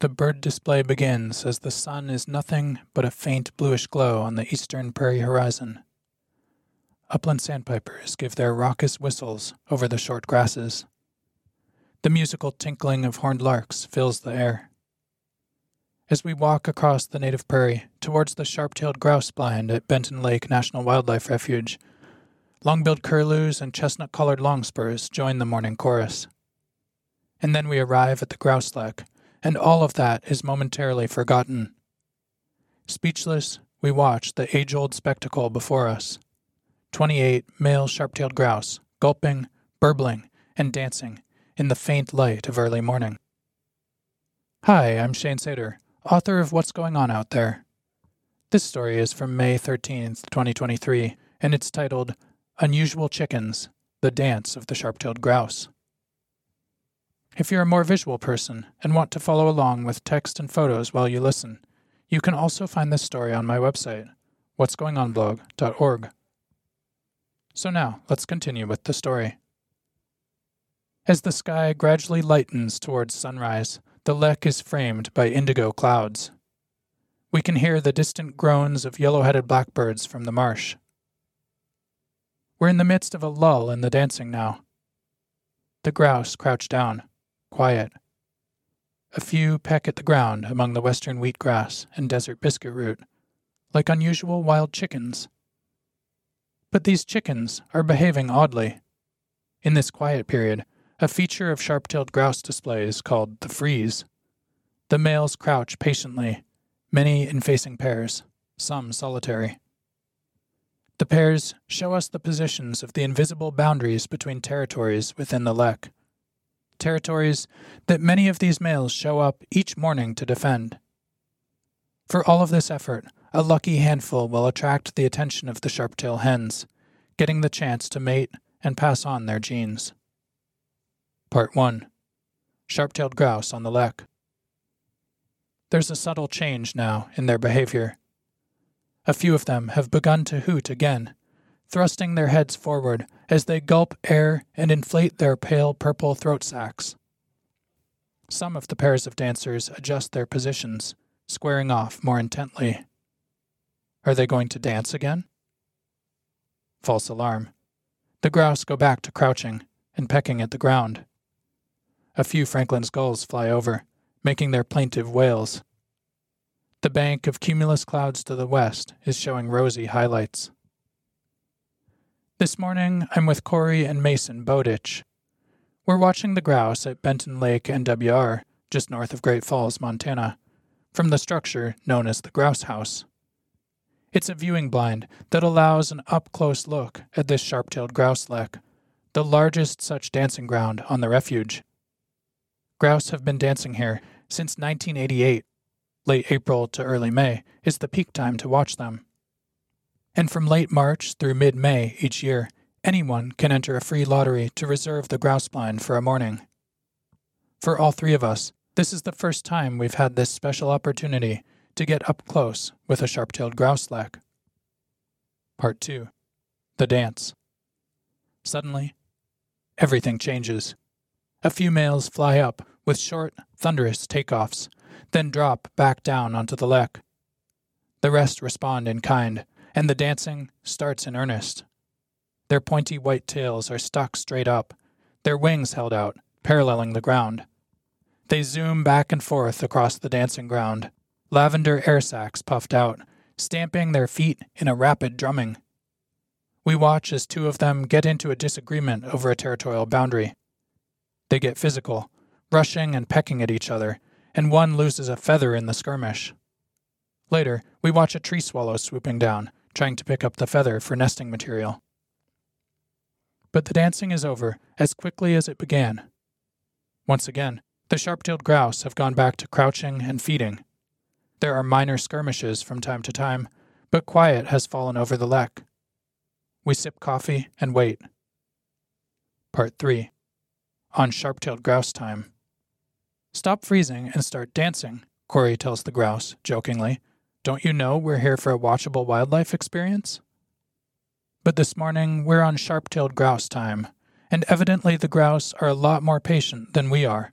The bird display begins as the sun is nothing but a faint bluish glow on the eastern prairie horizon. Upland sandpipers give their raucous whistles over the short grasses. The musical tinkling of horned larks fills the air. As we walk across the native prairie towards the sharp tailed grouse blind at Benton Lake National Wildlife Refuge, long billed curlews and chestnut collared longspurs join the morning chorus. And then we arrive at the grouse lek, and all of that is momentarily forgotten. Speechless, we watch the age old spectacle before us 28 male sharp tailed grouse, gulping, burbling, and dancing in the faint light of early morning. Hi, I'm Shane Sater, author of What's Going On Out There. This story is from May 13th, 2023, and it's titled Unusual Chickens The Dance of the Sharp tailed Grouse. If you're a more visual person and want to follow along with text and photos while you listen, you can also find this story on my website, what'sgoingonblog.org. So now, let's continue with the story. As the sky gradually lightens towards sunrise, the lek is framed by indigo clouds. We can hear the distant groans of yellow headed blackbirds from the marsh. We're in the midst of a lull in the dancing now. The grouse crouch down, quiet. A few peck at the ground among the western wheatgrass and desert biscuit root, like unusual wild chickens. But these chickens are behaving oddly. In this quiet period, a feature of sharp tailed grouse displays called the freeze. The males crouch patiently, many in facing pairs, some solitary. The pairs show us the positions of the invisible boundaries between territories within the lek territories that many of these males show up each morning to defend. For all of this effort, a lucky handful will attract the attention of the sharp-tailed hens, getting the chance to mate and pass on their genes. Part 1 Sharp-tailed grouse on the lek. There's a subtle change now in their behavior. A few of them have begun to hoot again, thrusting their heads forward as they gulp air and inflate their pale purple throat sacs. Some of the pairs of dancers adjust their positions, squaring off more intently. Are they going to dance again? False alarm. The grouse go back to crouching and pecking at the ground. A few Franklin's gulls fly over, making their plaintive wails. The bank of cumulus clouds to the west is showing rosy highlights. This morning, I'm with Corey and Mason Bowditch. We're watching the grouse at Benton Lake NWR, just north of Great Falls, Montana, from the structure known as the Grouse House. It's a viewing blind that allows an up close look at this sharp tailed grouse lek, the largest such dancing ground on the refuge. Grouse have been dancing here since 1988. Late April to early May is the peak time to watch them and from late March through mid May each year, anyone can enter a free lottery to reserve the grouse blind for a morning. For all three of us, this is the first time we've had this special opportunity to get up close with a sharp tailed grouse lek. Part 2 The Dance. Suddenly, everything changes. A few males fly up with short, thunderous takeoffs, then drop back down onto the lek. The rest respond in kind, and the dancing starts in earnest. Their pointy white tails are stuck straight up, their wings held out, paralleling the ground. They zoom back and forth across the dancing ground, lavender air sacs puffed out, stamping their feet in a rapid drumming. We watch as two of them get into a disagreement over a territorial boundary. They get physical, rushing and pecking at each other, and one loses a feather in the skirmish. Later, we watch a tree swallow swooping down, trying to pick up the feather for nesting material. But the dancing is over as quickly as it began. Once again, the sharp tailed grouse have gone back to crouching and feeding. There are minor skirmishes from time to time, but quiet has fallen over the lek. We sip coffee and wait. Part 3 On sharp tailed grouse time. Stop freezing and start dancing, Corey tells the grouse, jokingly, don't you know we're here for a watchable wildlife experience? But this morning we're on sharp tailed grouse time, and evidently the grouse are a lot more patient than we are.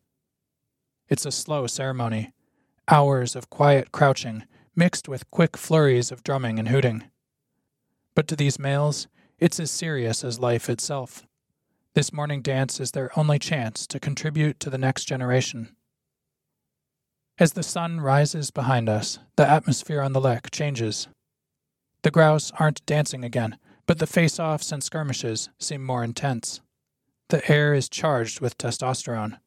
It's a slow ceremony, Hours of quiet crouching mixed with quick flurries of drumming and hooting. But to these males, it's as serious as life itself. This morning dance is their only chance to contribute to the next generation. As the sun rises behind us, the atmosphere on the lek changes. The grouse aren't dancing again, but the face offs and skirmishes seem more intense. The air is charged with testosterone.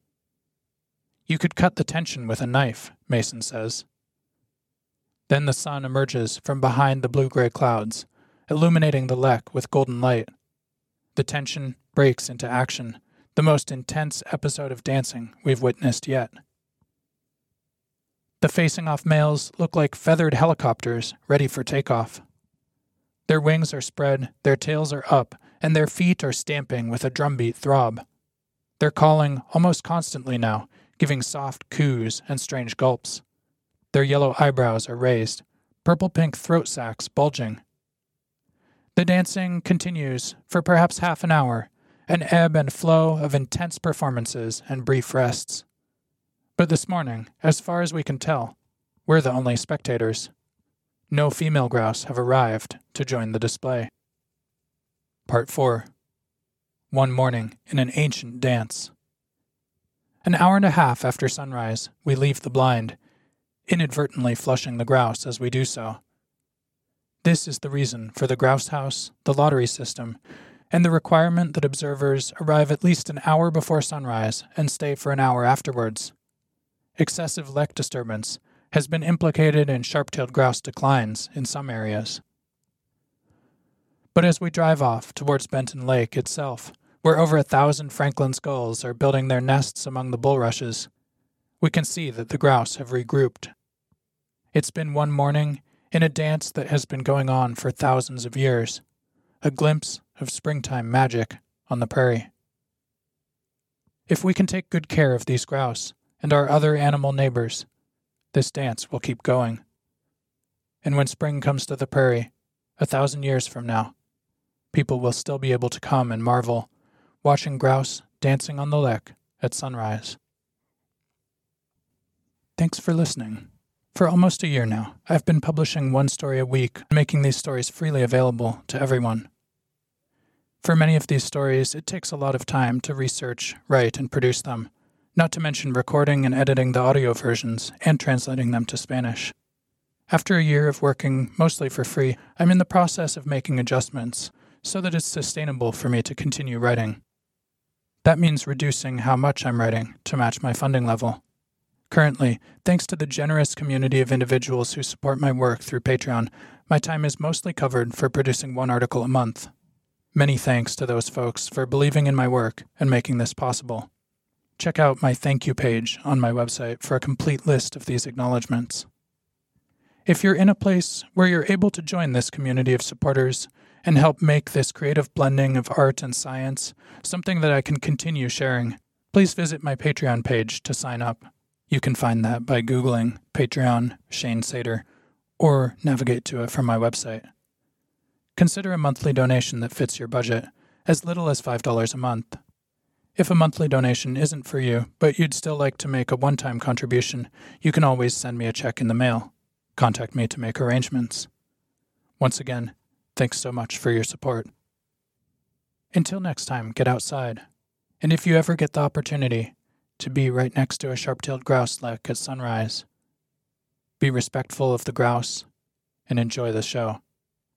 You could cut the tension with a knife, Mason says. Then the sun emerges from behind the blue gray clouds, illuminating the lek with golden light. The tension breaks into action, the most intense episode of dancing we've witnessed yet. The facing off males look like feathered helicopters ready for takeoff. Their wings are spread, their tails are up, and their feet are stamping with a drumbeat throb. They're calling almost constantly now, giving soft coos and strange gulps. Their yellow eyebrows are raised, purple pink throat sacs bulging. The dancing continues for perhaps half an hour, an ebb and flow of intense performances and brief rests. But this morning, as far as we can tell, we're the only spectators. No female grouse have arrived to join the display. Part 4 One morning in an ancient dance. An hour and a half after sunrise, we leave the blind inadvertently flushing the grouse as we do so. This is the reason for the grouse house, the lottery system, and the requirement that observers arrive at least an hour before sunrise and stay for an hour afterwards. Excessive lek disturbance has been implicated in sharp tailed grouse declines in some areas. But as we drive off towards Benton Lake itself, where over a thousand Franklin's gulls are building their nests among the bulrushes, we can see that the grouse have regrouped it's been one morning in a dance that has been going on for thousands of years, a glimpse of springtime magic on the prairie. If we can take good care of these grouse and our other animal neighbors, this dance will keep going. And when spring comes to the prairie, a thousand years from now, people will still be able to come and marvel, watching grouse dancing on the lek at sunrise. Thanks for listening. For almost a year now, I've been publishing one story a week, making these stories freely available to everyone. For many of these stories, it takes a lot of time to research, write, and produce them, not to mention recording and editing the audio versions and translating them to Spanish. After a year of working mostly for free, I'm in the process of making adjustments so that it's sustainable for me to continue writing. That means reducing how much I'm writing to match my funding level. Currently, thanks to the generous community of individuals who support my work through Patreon, my time is mostly covered for producing one article a month. Many thanks to those folks for believing in my work and making this possible. Check out my thank you page on my website for a complete list of these acknowledgments. If you're in a place where you're able to join this community of supporters and help make this creative blending of art and science something that I can continue sharing, please visit my Patreon page to sign up. You can find that by Googling Patreon Shane Sater or navigate to it from my website. Consider a monthly donation that fits your budget, as little as $5 a month. If a monthly donation isn't for you, but you'd still like to make a one time contribution, you can always send me a check in the mail. Contact me to make arrangements. Once again, thanks so much for your support. Until next time, get outside. And if you ever get the opportunity, to be right next to a sharp tailed grouse lek at sunrise. Be respectful of the grouse and enjoy the show.